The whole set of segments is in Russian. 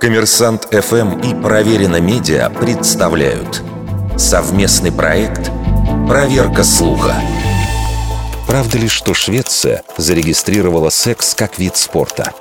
Коммерсант ФМ и Проверено Медиа представляют совместный проект «Проверка слуха». Правда ли, что Швеция зарегистрировала секс как вид спорта?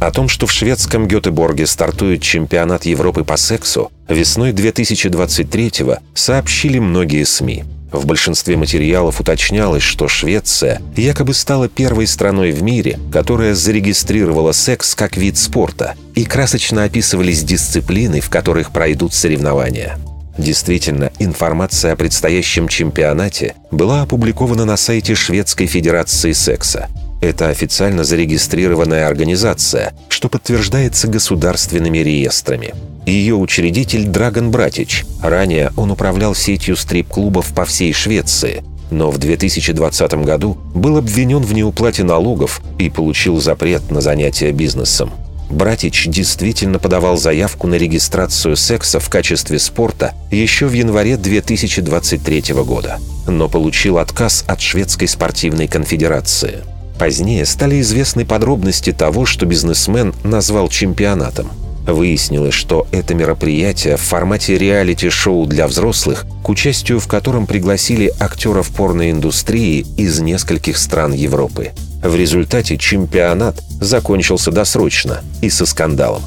О том, что в шведском Гетеборге стартует чемпионат Европы по сексу, весной 2023-го сообщили многие СМИ. В большинстве материалов уточнялось, что Швеция якобы стала первой страной в мире, которая зарегистрировала секс как вид спорта, и красочно описывались дисциплины, в которых пройдут соревнования. Действительно, информация о предстоящем чемпионате была опубликована на сайте Шведской Федерации секса. Это официально зарегистрированная организация, что подтверждается государственными реестрами. Ее учредитель Драгон Братич. Ранее он управлял сетью стрип-клубов по всей Швеции, но в 2020 году был обвинен в неуплате налогов и получил запрет на занятия бизнесом. Братич действительно подавал заявку на регистрацию секса в качестве спорта еще в январе 2023 года, но получил отказ от Шведской спортивной конфедерации. Позднее стали известны подробности того, что бизнесмен назвал чемпионатом – Выяснилось, что это мероприятие в формате реалити-шоу для взрослых, к участию в котором пригласили актеров порноиндустрии из нескольких стран Европы. В результате чемпионат закончился досрочно и со скандалом.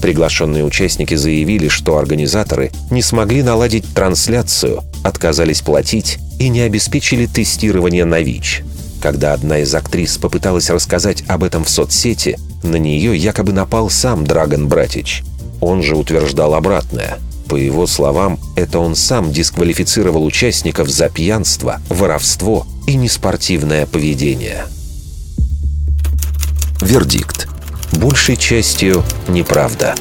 Приглашенные участники заявили, что организаторы не смогли наладить трансляцию, отказались платить и не обеспечили тестирование на ВИЧ. Когда одна из актрис попыталась рассказать об этом в соцсети, на нее якобы напал сам Драгон Братич. Он же утверждал обратное. По его словам, это он сам дисквалифицировал участников за пьянство, воровство и неспортивное поведение. Вердикт. Большей частью неправда.